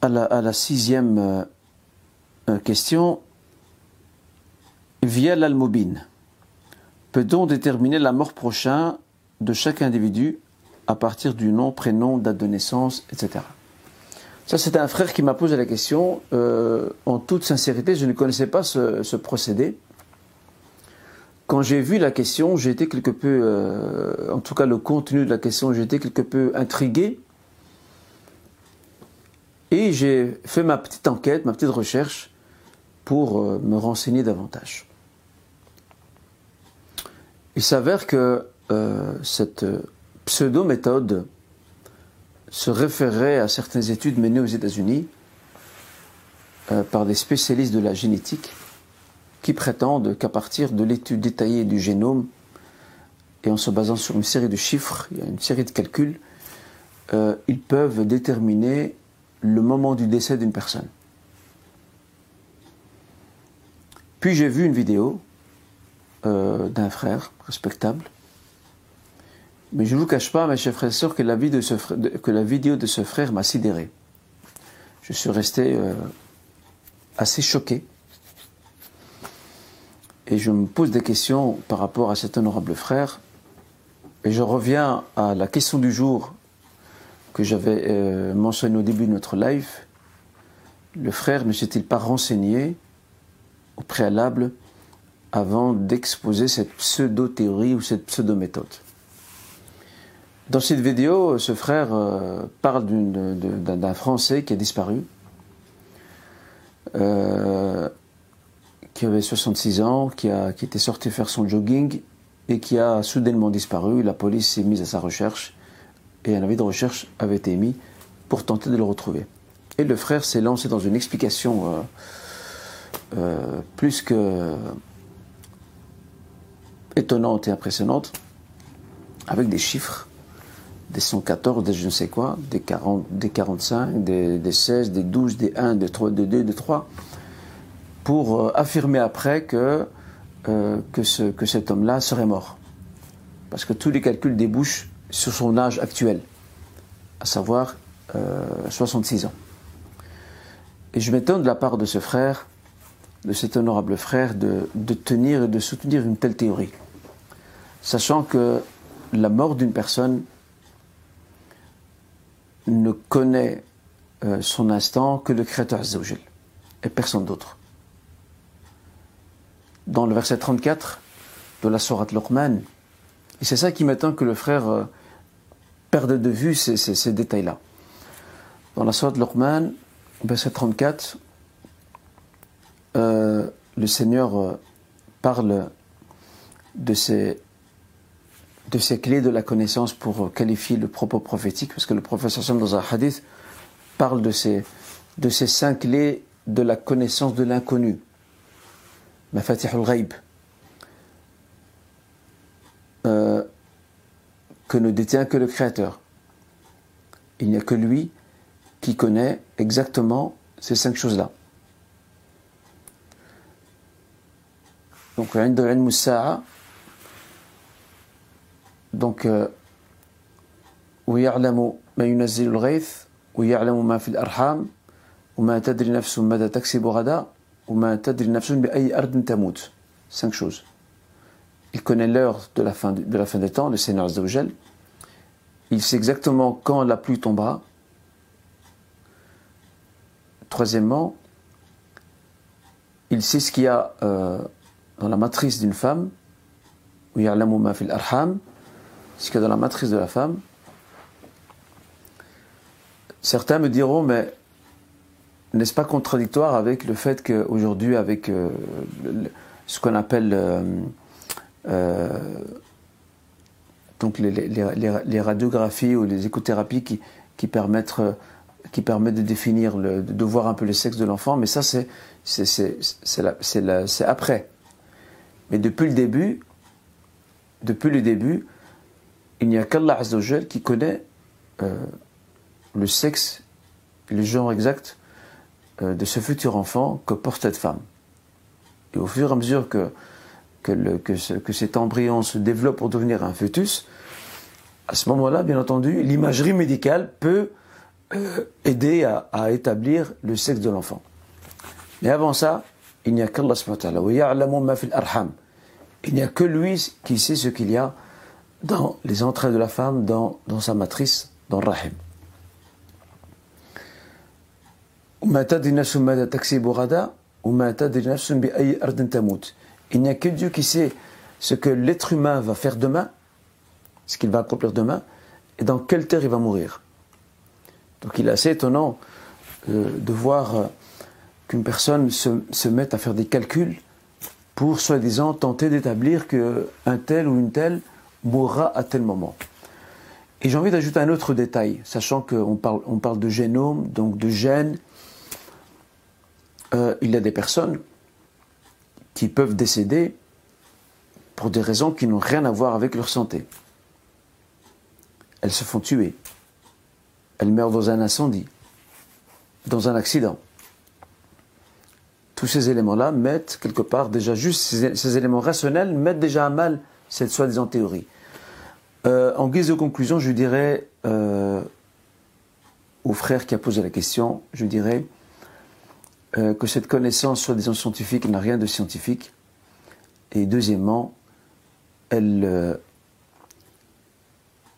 la, sixième euh, euh, question. Via l'almobine, peut-on déterminer la mort prochaine de chaque individu à partir du nom, prénom, date de naissance, etc. Ça, c'est un frère qui m'a posé la question. Euh, en toute sincérité, je ne connaissais pas ce, procédé. Quand j'ai vu la question, j'ai été quelque peu, euh, en tout cas le contenu de la question, j'ai été quelque peu intrigué. Et j'ai fait ma petite enquête, ma petite recherche pour euh, me renseigner davantage. Il s'avère que cette pseudo-méthode se référerait à certaines études menées aux États-Unis euh, par des spécialistes de la génétique qui prétendent qu'à partir de l'étude détaillée du génome et en se basant sur une série de chiffres, une série de calculs, euh, ils peuvent déterminer le moment du décès d'une personne. Puis j'ai vu une vidéo euh, d'un frère respectable mais je ne vous cache pas, mes chers frères et sœurs, que la, vidéo de ce frère m'a sidéré. Je suis resté euh, assez choqué. Et je me pose des questions par rapport à cet honorable frère. Et je reviens à la question du jour que j'avais euh, mentionnée au début de notre live. Le frère ne s'est-il pas renseigné au préalable avant d'exposer cette pseudo-théorie ou cette pseudo-méthode? Dans cette vidéo, ce frère euh, parle d'un Français qui a disparu, euh, qui avait 66 ans, qui, a, qui était sorti faire son jogging et qui a soudainement disparu. La police s'est mise à sa recherche et un avis de recherche avait été émis pour tenter de le retrouver. Et le frère s'est lancé dans une explication euh, plus que étonnante et impressionnante, avec des chiffres des 114, des je ne sais quoi, des, 40, des 45, des, des 16, des 12, des 1, des 3, des 2, des 3, pour euh, affirmer après que, euh, cet homme-là serait mort. Parce que tous les calculs débouchent sur son âge actuel, à savoir 66 euh, ans. Et je m'étonne de la part de ce frère, de cet honorable frère, de, de tenir et de soutenir une telle théorie. Sachant que la mort d'une personne ne connaît euh, son instant que le Créateur Azzawajal et personne d'autre. Dans le verset 34 de la Sourate Luqman, Et c'est ça qui m'étonne que le frère euh, perde de vue ces, détails-là. Dans la sorte Luqman, verset 34, euh, le Seigneur parle de ces, de ces clés de la connaissance pour qualifier le propos prophétique, parce que le professeur Sam dans un hadith parle de ces, cinq clés de la connaissance de l'inconnu. Mafatih al-Ghaib. Euh, que ne détient que le Créateur. Il n'y a que lui qui connaît exactement ces cinq choses-là. Donc, donc ويعلم ما ينزل الغيث ويعلم ما في الأرحام وما تدري نفس ماذا تكسب غدا وما تدري نفس بأي أرض تموت cinq choses il connaît l'heure de la fin de la fin des temps le Seigneur Azzawajal il sait exactement quand la pluie tombera troisièmement il sait ce qu'il y a euh, dans la matrice d'une femme ويعلم ما في الأرحام ce qu'il y dans la matrice de la femme Certains me diront, mais n'est-ce pas contradictoire avec le fait qu'aujourd'hui, avec euh, ce qu'on appelle euh, euh, donc les, radiographies ou les échothérapies qui, permettent, de définir, de voir un peu le sexe de l'enfant, mais ça c'est après. Mais depuis le début, depuis le début, il n'y a qu'Allah qui connaît le sexe, le genre exact euh, de ce futur enfant que porte cette femme. Et au fur et à mesure que, que, cet embryon se développe pour devenir un fœtus, à ce moment-là, bien entendu, l'imagerie médicale peut euh, aider à, établir le sexe de l'enfant. Mais avant ça, il n'y a qu'Allah Il n'y a que lui qui sait ce qu'il y a dans les entrailles de la femme, dans, dans sa matrice, dans le rahim. Il n'y a que Dieu qui sait ce que l'être humain va faire demain, ce qu'il va accomplir demain, et dans quelle terre il va mourir. Donc il est assez étonnant euh, de voir euh, qu'une personne se, se mette à faire des calculs pour, soi-disant, tenter d'établir qu'un tel ou une telle mourra à tel moment. Et j'ai envie d'ajouter un autre détail, sachant qu'on parle, on parle de génome, donc de gènes, euh, il y a des personnes qui peuvent décéder pour des raisons qui n'ont rien à voir avec leur santé. Elles se font tuer. Elles meurent dans un incendie, dans un accident. Tous ces éléments-là mettent quelque part déjà juste ces, éléments rationnels mettent déjà à mal cette soi-disant théorie. Euh, en guise de conclusion, je dirais euh, au frère qui a posé la question, je dirais euh, que cette connaissance, soi-disant scientifique, n'a rien de scientifique. Et deuxièmement, elle,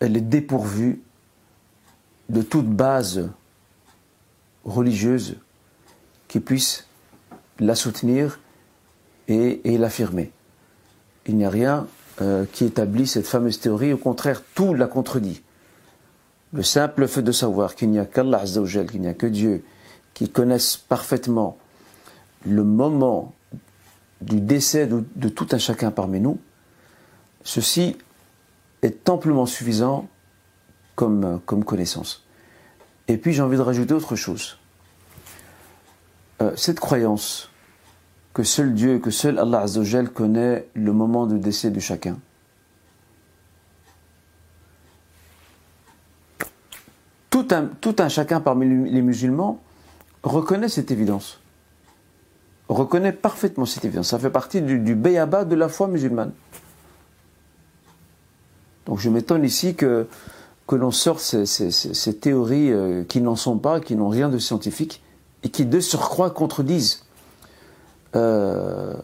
elle est dépourvue de toute base religieuse qui puisse la soutenir et, l'affirmer. Il n'y a rien euh, qui établit cette fameuse théorie, au contraire, tout la contredit. Le simple fait de savoir qu'il n'y a qu'Allah qu'il n'y a que Dieu, qui connaissent parfaitement le moment du décès de, tout un chacun parmi nous, ceci est amplement suffisant comme, connaissance. Et puis j'ai envie de rajouter autre chose. Euh, cette croyance que seul Dieu, que seul Allah Azzawajal connaît le moment de décès de chacun, tout un, chacun parmi les musulmans reconnaît cette évidence. Reconnaît parfaitement cette évidence. Ça fait partie du, du béaba de la foi musulmane. Donc je m'étonne ici que, que l'on sorte ces, théories euh, qui n'en sont pas, qui n'ont rien de scientifique, et qui de surcroît contredisent euh,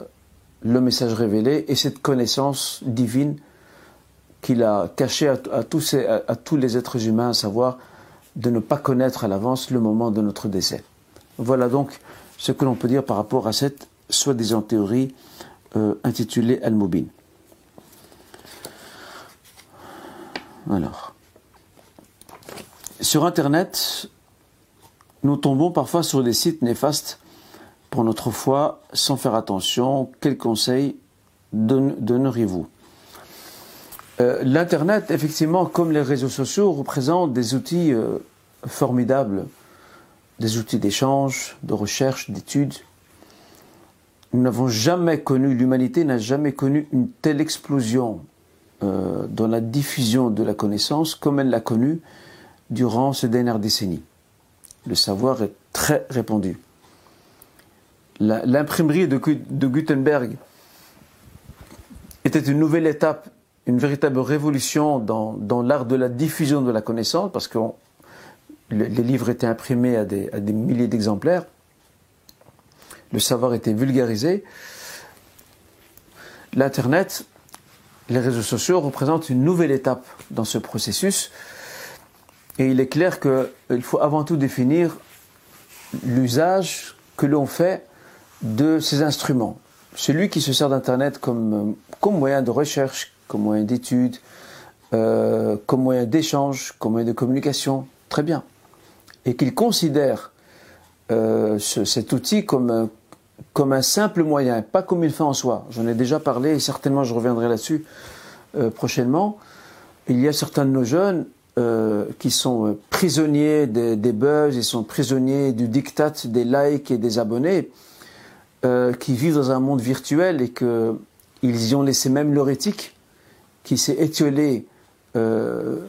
le message révélé et cette connaissance divine qu'il a cachée à, tous les êtres humains, à savoir de ne pas connaître à l'avance le moment de notre décès. Voilà donc ce que l'on peut dire par rapport à cette soi-disant théorie euh, intitulée Al-Mubin. Alors, sur Internet, nous tombons parfois sur des sites néfastes pour notre foi sans faire attention. Quels conseils donneriez-vous? Euh, L'Internet, effectivement, comme les réseaux sociaux, représente des outils euh, formidables, des outils d'échange, de recherche, d'études. Nous n'avons jamais connu, l'humanité n'a jamais connu une telle explosion euh, dans la diffusion de la connaissance comme elle l'a connue durant ces dernières décennies. Le savoir est très répandu. L'imprimerie de, Gutenberg était une nouvelle étape une véritable révolution dans, l'art de la diffusion de la connaissance, parce que les livres étaient imprimés à des milliers d'exemplaires, le savoir était vulgarisé. L'Internet, les réseaux sociaux représentent une nouvelle étape dans ce processus, et il est clair qu'il faut avant tout définir l'usage que l'on fait de ces instruments. Celui qui se sert d'Internet comme, comme moyen de recherche, comme moyen d'étude, euh, comme moyen d'échange, comme moyen de communication, très bien. Et qu'il considère euh, cet outil comme un, simple moyen, pas comme il fait en soi. J'en ai déjà parlé et certainement je reviendrai là-dessus euh, prochainement. Il y a certains de nos jeunes qui sont prisonniers des, des, buzz, ils sont prisonniers du diktat des likes et des abonnés, qui vivent dans un monde virtuel et qu'ils y ont laissé même leur éthique qui s'est étiolé euh,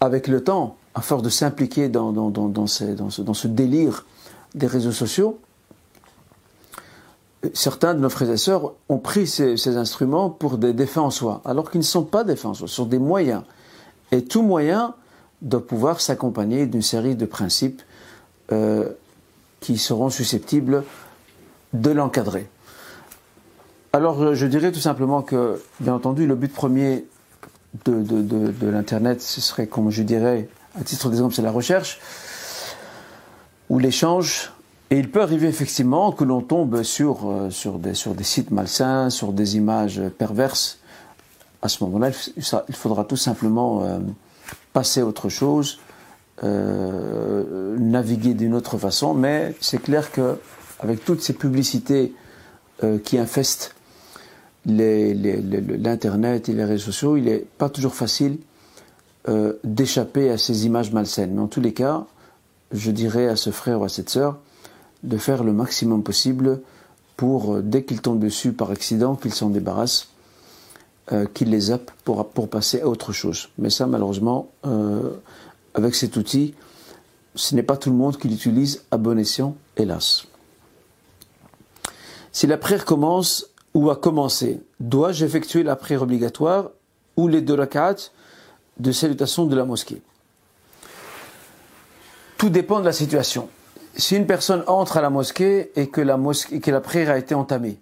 avec le temps, à force de s'impliquer dans, dans, dans, dans, ce, dans, ce, délire des réseaux sociaux, certains de nos frères et sœurs ont pris ces, instruments pour des défenses en soi, alors qu'ils ne sont pas des fins en soi, ce sont des moyens. Et tout moyen doit pouvoir s'accompagner d'une série de principes euh, qui seront susceptibles de l'encadrer. Alors, je dirais tout simplement que, bien entendu, le but premier de, de, l'Internet, ce serait, comme je dirais, à titre d'exemple, c'est la recherche ou l'échange. Et il peut arriver effectivement que l'on tombe sur, euh, sur, des, sur des sites malsains, sur des images perverses. À ce moment-là, il faudra tout simplement euh, passer à autre chose, euh, naviguer d'une autre façon. Mais c'est clair que avec toutes ces publicités qui infestent l'Internet et les réseaux sociaux, il n'est pas toujours facile euh, d'échapper à ces images malsaines. Mais en tous les cas, je dirais à ce frère ou à cette sœur de faire le maximum possible pour, euh, dès qu'il tombe dessus par accident, qu'il s'en débarrasse, euh, qu'il les zappe pour, pour passer à autre chose. Mais ça, malheureusement, avec cet outil, ce n'est pas tout le monde qui l'utilise à bon escient, hélas. Si la prière commence ou à commencer Dois-je effectuer la prière obligatoire ou les deux rak'at de salutation de la mosquée? Tout dépend de la situation. Si une personne entre à la mosquée et que la, mosquée, que la prière a été entamée,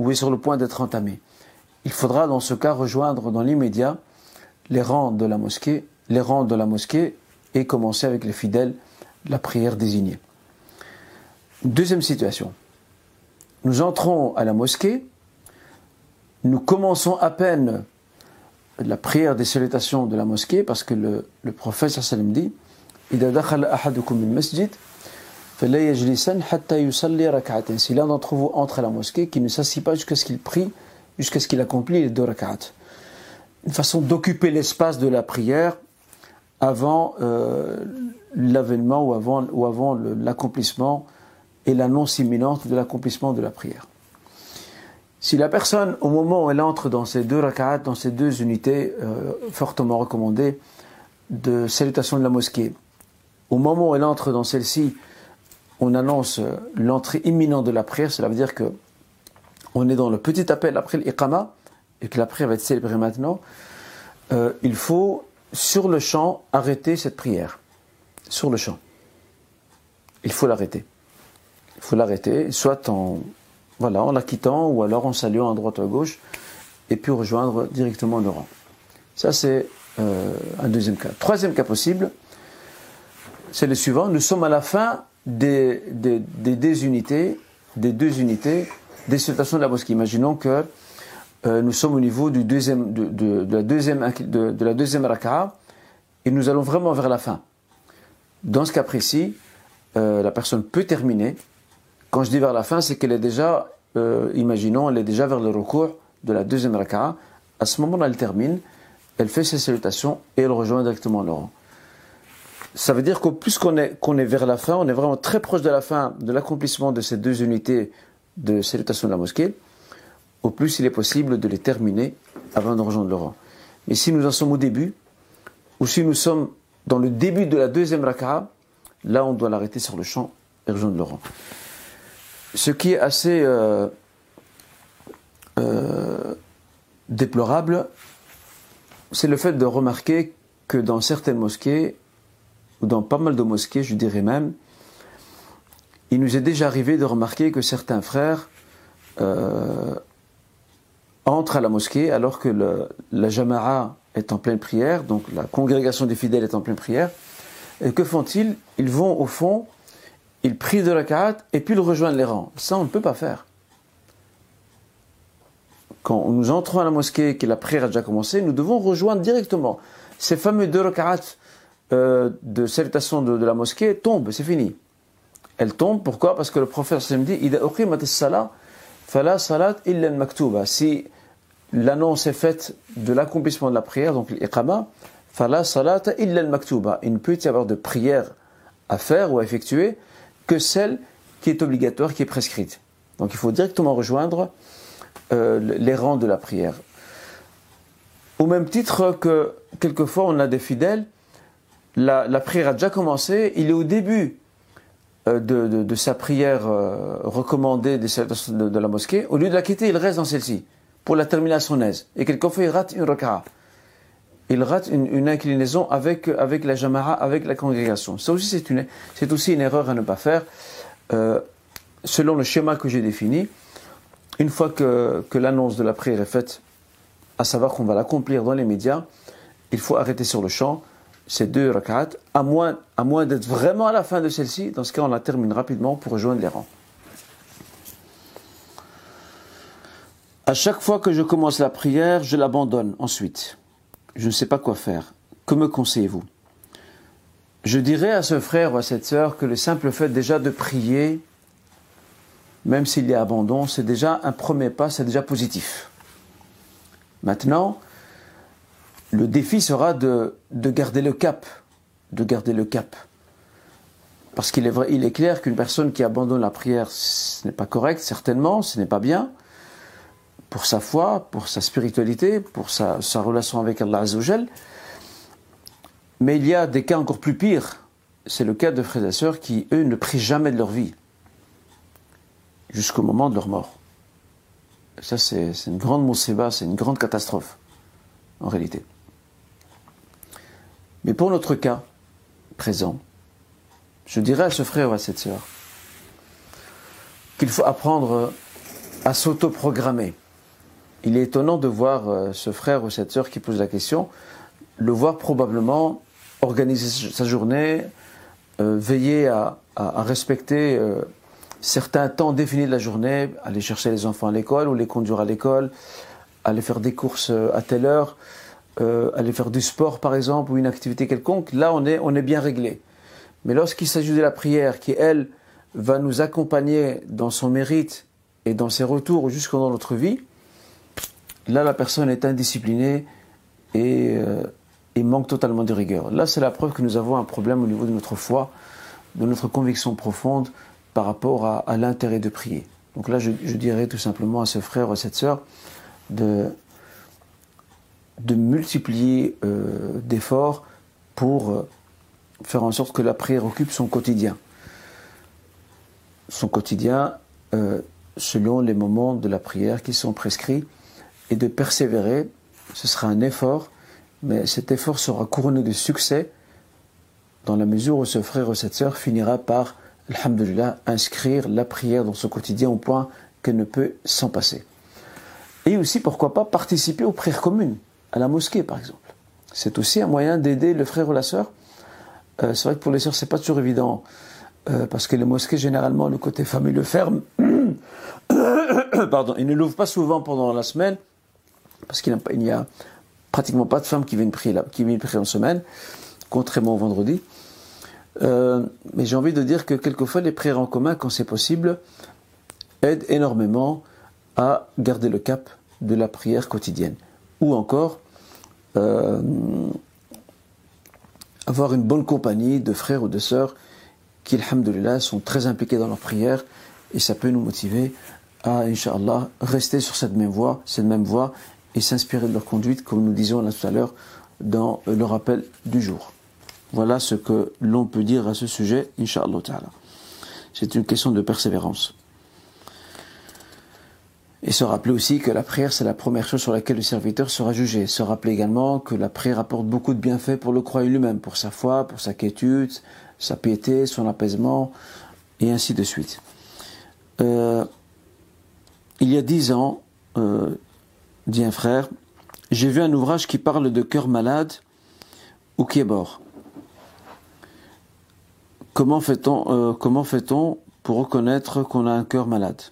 ou est sur le point d'être entamée, il faudra dans ce cas rejoindre dans l'immédiat les rangs de la mosquée, les rangs de la mosquée et commencer avec les fidèles la prière désignée. Deuxième situation. Nous entrons à la mosquée nous commençons à peine la prière des salutations de la mosquée parce que le, le prophète sallam dit si l'un d'entre vous entre à la mosquée, qu'il ne s'assied pas jusqu'à ce qu'il prie, jusqu'à ce qu'il accomplit les deux rak'at. Une façon d'occuper l'espace de la prière avant euh, l'avènement ou avant, ou avant l'accomplissement et l'annonce imminente de l'accomplissement de la prière. Si la personne, au moment où elle entre dans ces deux rak'at, dans ces deux unités euh, fortement recommandées de salutation de la mosquée, au moment où elle entre dans celle-ci, on annonce euh, l'entrée imminente de la prière, cela veut dire que on est dans le petit appel après l'iqama, et que la prière va être célébrée maintenant, euh, il faut, sur le champ, arrêter cette prière. Sur le champ. Il faut l'arrêter. Il faut l'arrêter, soit en voilà, en la quittant ou alors en saluant à droite ou à gauche et puis rejoindre directement le rang. Ça, c'est euh, un deuxième cas. Troisième cas possible, c'est le suivant. Nous sommes à la fin des, des, unités, des deux unités des salutations de la mosquée. Imaginons que euh, nous sommes au niveau du deuxième, de, la deuxième, de, raka'a et nous allons vraiment vers la fin. Dans ce cas précis, euh, la personne peut terminer. Quand je dis vers la fin, c'est qu'elle est déjà, euh, imaginons, elle est déjà vers le recours de la deuxième raka'a. À ce moment-là, elle termine, elle fait ses salutations et elle rejoint directement rang. Ça veut dire qu'au plus qu'on est, est vers la fin, on est vraiment très proche de la fin de l'accomplissement de ces deux unités de salutation de la mosquée, au plus il est possible de les terminer avant de rejoindre rang. Mais si nous en sommes au début, ou si nous sommes dans le début de la deuxième raka'a, là on doit l'arrêter sur le champ et rejoindre rang. Ce qui est assez euh, euh, déplorable, c'est le fait de remarquer que dans certaines mosquées, ou dans pas mal de mosquées, je dirais même, il nous est déjà arrivé de remarquer que certains frères euh, entrent à la mosquée alors que la jama'a est en pleine prière, donc la congrégation des fidèles est en pleine prière. Et que font-ils? Ils vont au fond, ils prient de la carte et puis ils rejoignent les rangs. Ça, on ne peut pas faire. Quand nous entrons à la mosquée que la prière a déjà commencé, nous devons rejoindre directement. Ces fameux deux rak'at euh, de salutation de, la mosquée tombent, c'est fini. Elles tombent, pourquoi? Parce que le prophète s'est dit fala salat illa maktuba. Si l'annonce est faite de l'accomplissement de la prière, donc l'iqama, fala salat illa maktuba. Il ne peut y avoir de prière à faire ou à effectuer que celle qui est obligatoire, qui est prescrite. Donc il faut directement rejoindre euh, les rangs de la prière. Au même titre que quelquefois on a des fidèles, la, prière a déjà commencé, il est au début euh, de, sa prière euh, recommandée de, de, la mosquée, au lieu de la quitter, il reste dans celle-ci pour la terminer à son aise. Et quelquefois il rate une raka'a. Il rate une, inclinaison avec, la jama'a, avec la congrégation. Ça aussi c'est une, aussi une erreur à ne pas faire. selon le schéma que j'ai défini, une fois que, l'annonce de la prière est faite, à savoir qu'on va l'accomplir dans les médias, il faut arrêter sur le champ ces deux rak'at, à moins, à moins d'être vraiment à la fin de celle-ci. Dans ce cas, on la termine rapidement pour rejoindre les rangs. À chaque fois que je commence la prière, je l'abandonne ensuite. Je ne sais pas quoi faire. Que me conseillez-vous? Je dirais à ce frère ou à cette sœur que le simple fait déjà de prier même s'il y a abandon, c'est déjà un premier pas, c'est déjà positif. Maintenant, le défi sera de, garder le cap, de garder le cap. Parce qu'il est, est clair qu'une personne qui abandonne la prière, ce n'est pas correct, certainement, ce n'est pas bien, pour sa foi, pour sa spiritualité, pour sa, relation avec Allah Azzawajal. Mais il y a des cas encore plus pires. C'est le cas de frères et sœurs qui, eux, ne prient jamais de leur vie jusqu'au moment de leur mort. ça, c'est une grande moussiba, c'est une grande catastrophe, en réalité. Mais pour notre cas présent, je dirais à ce frère ou à cette sœur qu'il faut apprendre à s'auto-programmer. Il est étonnant de voir euh, ce frère ou cette sœur qui pose la question, le voir probablement organiser sa journée, euh, veiller à, respecter euh, certains temps définis de la journée, aller chercher les enfants à l'école ou les conduire à l'école, aller faire des courses euh, à telle heure, euh, aller faire du sport par exemple ou une activité quelconque, là on est, on est bien réglé. Mais lorsqu'il s'agit de la prière qui, elle, va nous accompagner dans son mérite et dans ses retours jusqu'au dans notre vie, là la personne est indisciplinée et, euh, et manque totalement de rigueur. Là c'est la preuve que nous avons un problème au niveau de notre foi, de notre conviction profonde, par rapport à, l'intérêt de prier. Donc là, je, dirais tout simplement à ce frère ou à cette sœur de, multiplier euh, d'efforts pour euh, faire en sorte que la prière occupe son quotidien. Son quotidien selon les moments de la prière qui sont prescrits et de persévérer. Ce sera un effort, mais cet effort sera couronné de succès dans la mesure où ce frère ou cette sœur finira par alhamdulillah, inscrire la prière dans son quotidien au point qu'elle ne peut s'en passer. Et aussi, pourquoi pas, participer aux prières communes, à la mosquée par exemple. C'est aussi un moyen d'aider le frère ou la sœur. Euh, c'est vrai que pour les sœurs, c'est pas toujours évident, euh, parce que les mosquées, généralement, le côté famille le ferme. Pardon, ils ne l'ouvrent pas souvent pendant la semaine, parce qu'il n'y a, pratiquement pas de femmes qui viennent prier, en semaine, contrairement au vendredi. Euh, mais j'ai envie de dire que quelquefois les prières en commun, quand c'est possible, aident énormément à garder le cap de la prière quotidienne. Ou encore, euh, avoir une bonne compagnie de frères ou de sœurs qui, alhamdulillah, sont très impliqués dans leur prière et ça peut nous motiver à, Inch'Allah, rester sur cette même voie, cette même voie et s'inspirer de leur conduite, comme nous disions là tout à l'heure dans le rappel du jour. Voilà ce que l'on peut dire à ce sujet, Inch'Allah C'est une question de persévérance. Et se rappeler aussi que la prière, c'est la première chose sur laquelle le serviteur sera jugé. Se rappeler également que la prière apporte beaucoup de bienfaits pour le croyant lui-même, pour sa foi, pour sa quiétude, sa piété, son apaisement, et ainsi de suite. Euh, il y a dix ans, euh, dit un frère, j'ai vu un ouvrage qui parle de cœur malade ou qui est mort. Comment fait-on euh, fait-on pour reconnaître qu'on a un cœur malade?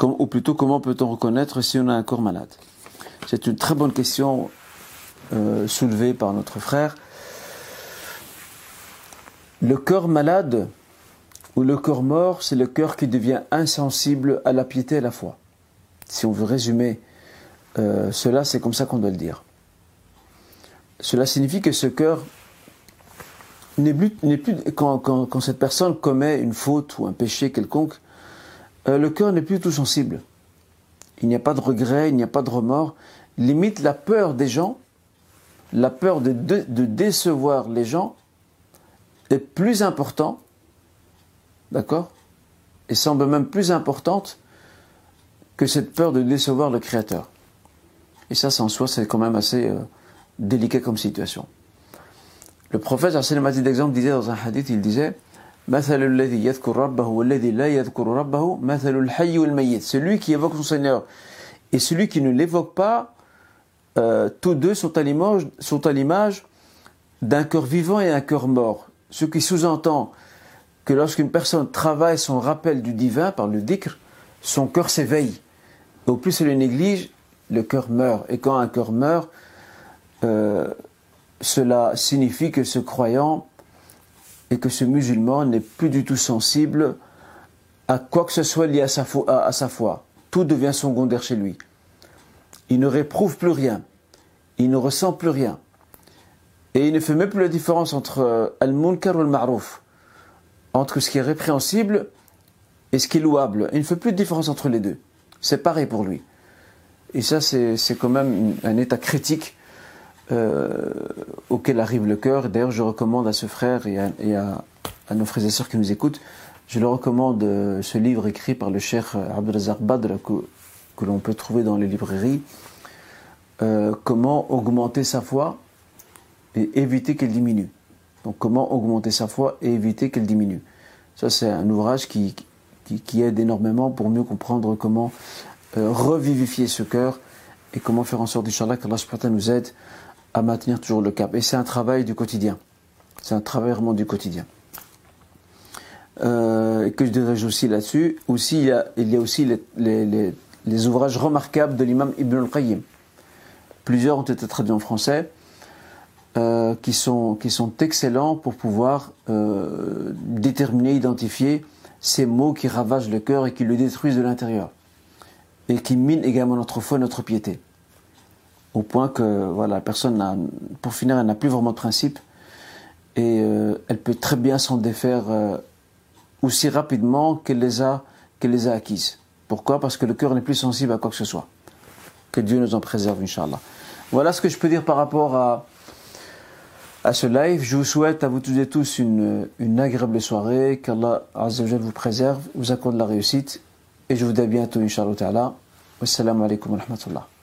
Ou plutôt comment peut-on reconnaître si on a un corps malade? C'est une très bonne question euh, soulevée par notre frère. Le cœur malade ou le corps mort, c'est le cœur qui devient insensible à la piété et à la foi. Si on veut résumer euh, cela, c'est comme ça qu'on doit le dire. Cela signifie que ce cœur n'est plus, quand, cette personne commet une faute ou un péché quelconque, euh, le cœur n'est plus tout sensible. Il n'y a pas de regret, il n'y a pas de remords. Limite la peur des gens, la peur de, de, décevoir les gens est plus important, d'accord? Et semble même plus importante que cette peur de décevoir le Créateur. Et ça, en soi, c'est quand même assez euh, délicat comme situation. Le prophète, à d'exemple, disait dans un hadith, il disait celui qui évoque son Seigneur et celui qui ne l'évoque pas, euh, tous deux sont à l'image d'un cœur vivant et un cœur mort. Ce qui sous-entend que lorsqu'une personne travaille son rappel du divin par le dhikr, son cœur s'éveille. Au plus elle le néglige, le cœur meurt. Et quand un cœur meurt, euh, cela signifie que ce croyant et que ce musulman n'est plus du tout sensible à quoi que ce soit lié à sa, foi. Tout devient secondaire chez lui. Il ne réprouve plus rien. Il ne ressent plus rien. Et il ne fait même plus la différence entre euh, al-munkar ou al-ma'rouf, entre ce qui est répréhensible et ce qui est louable. Il ne fait plus de différence entre les deux. C'est pareil pour lui. Et ça, c'est quand même un état critique euh, auquel arrive le cœur. D'ailleurs, je recommande à ce frère et à, nos frères et sœurs qui nous écoutent, je leur recommande euh, ce livre écrit par le cher Abdelazar Badr que, que l'on peut trouver dans les librairies. Euh, comment augmenter sa foi et éviter qu'elle diminue. Donc comment augmenter sa foi et éviter qu'elle diminue. Ça c'est un ouvrage qui, qui, aide énormément pour mieux comprendre comment revivifier ce cœur et comment faire en sorte, Inch'Allah, qu'Allah nous aide à maintenir toujours le cap. Et c'est un travail du quotidien. C'est un travail vraiment du quotidien. Euh, que je dirais aussi là-dessus, aussi, il, y a, aussi les, les, ouvrages remarquables de l'imam Ibn al-Qayyim. Plusieurs ont été traduits en français, euh, qui, sont, qui sont excellents pour pouvoir euh, déterminer, identifier ces mots qui ravagent le cœur et qui le détruisent de l'intérieur. Et qui minent également notre foi, notre piété au point que voilà, la personne, pour finir, elle n'a plus vraiment de principe et euh, elle peut très bien s'en défaire euh, aussi rapidement qu'elle les, a, les a acquises. Pourquoi? Parce que le cœur n'est plus sensible à quoi que ce soit. Que Dieu nous en préserve, Inch'Allah. Voilà ce que je peux dire par rapport à, à ce live. Je vous souhaite à vous tous et tous une, une agréable soirée, qu'Allah vous préserve, vous accorde la réussite, et je vous dis à bientôt, Inch'Allah. Wassalamu alaikum wa rahmatullah.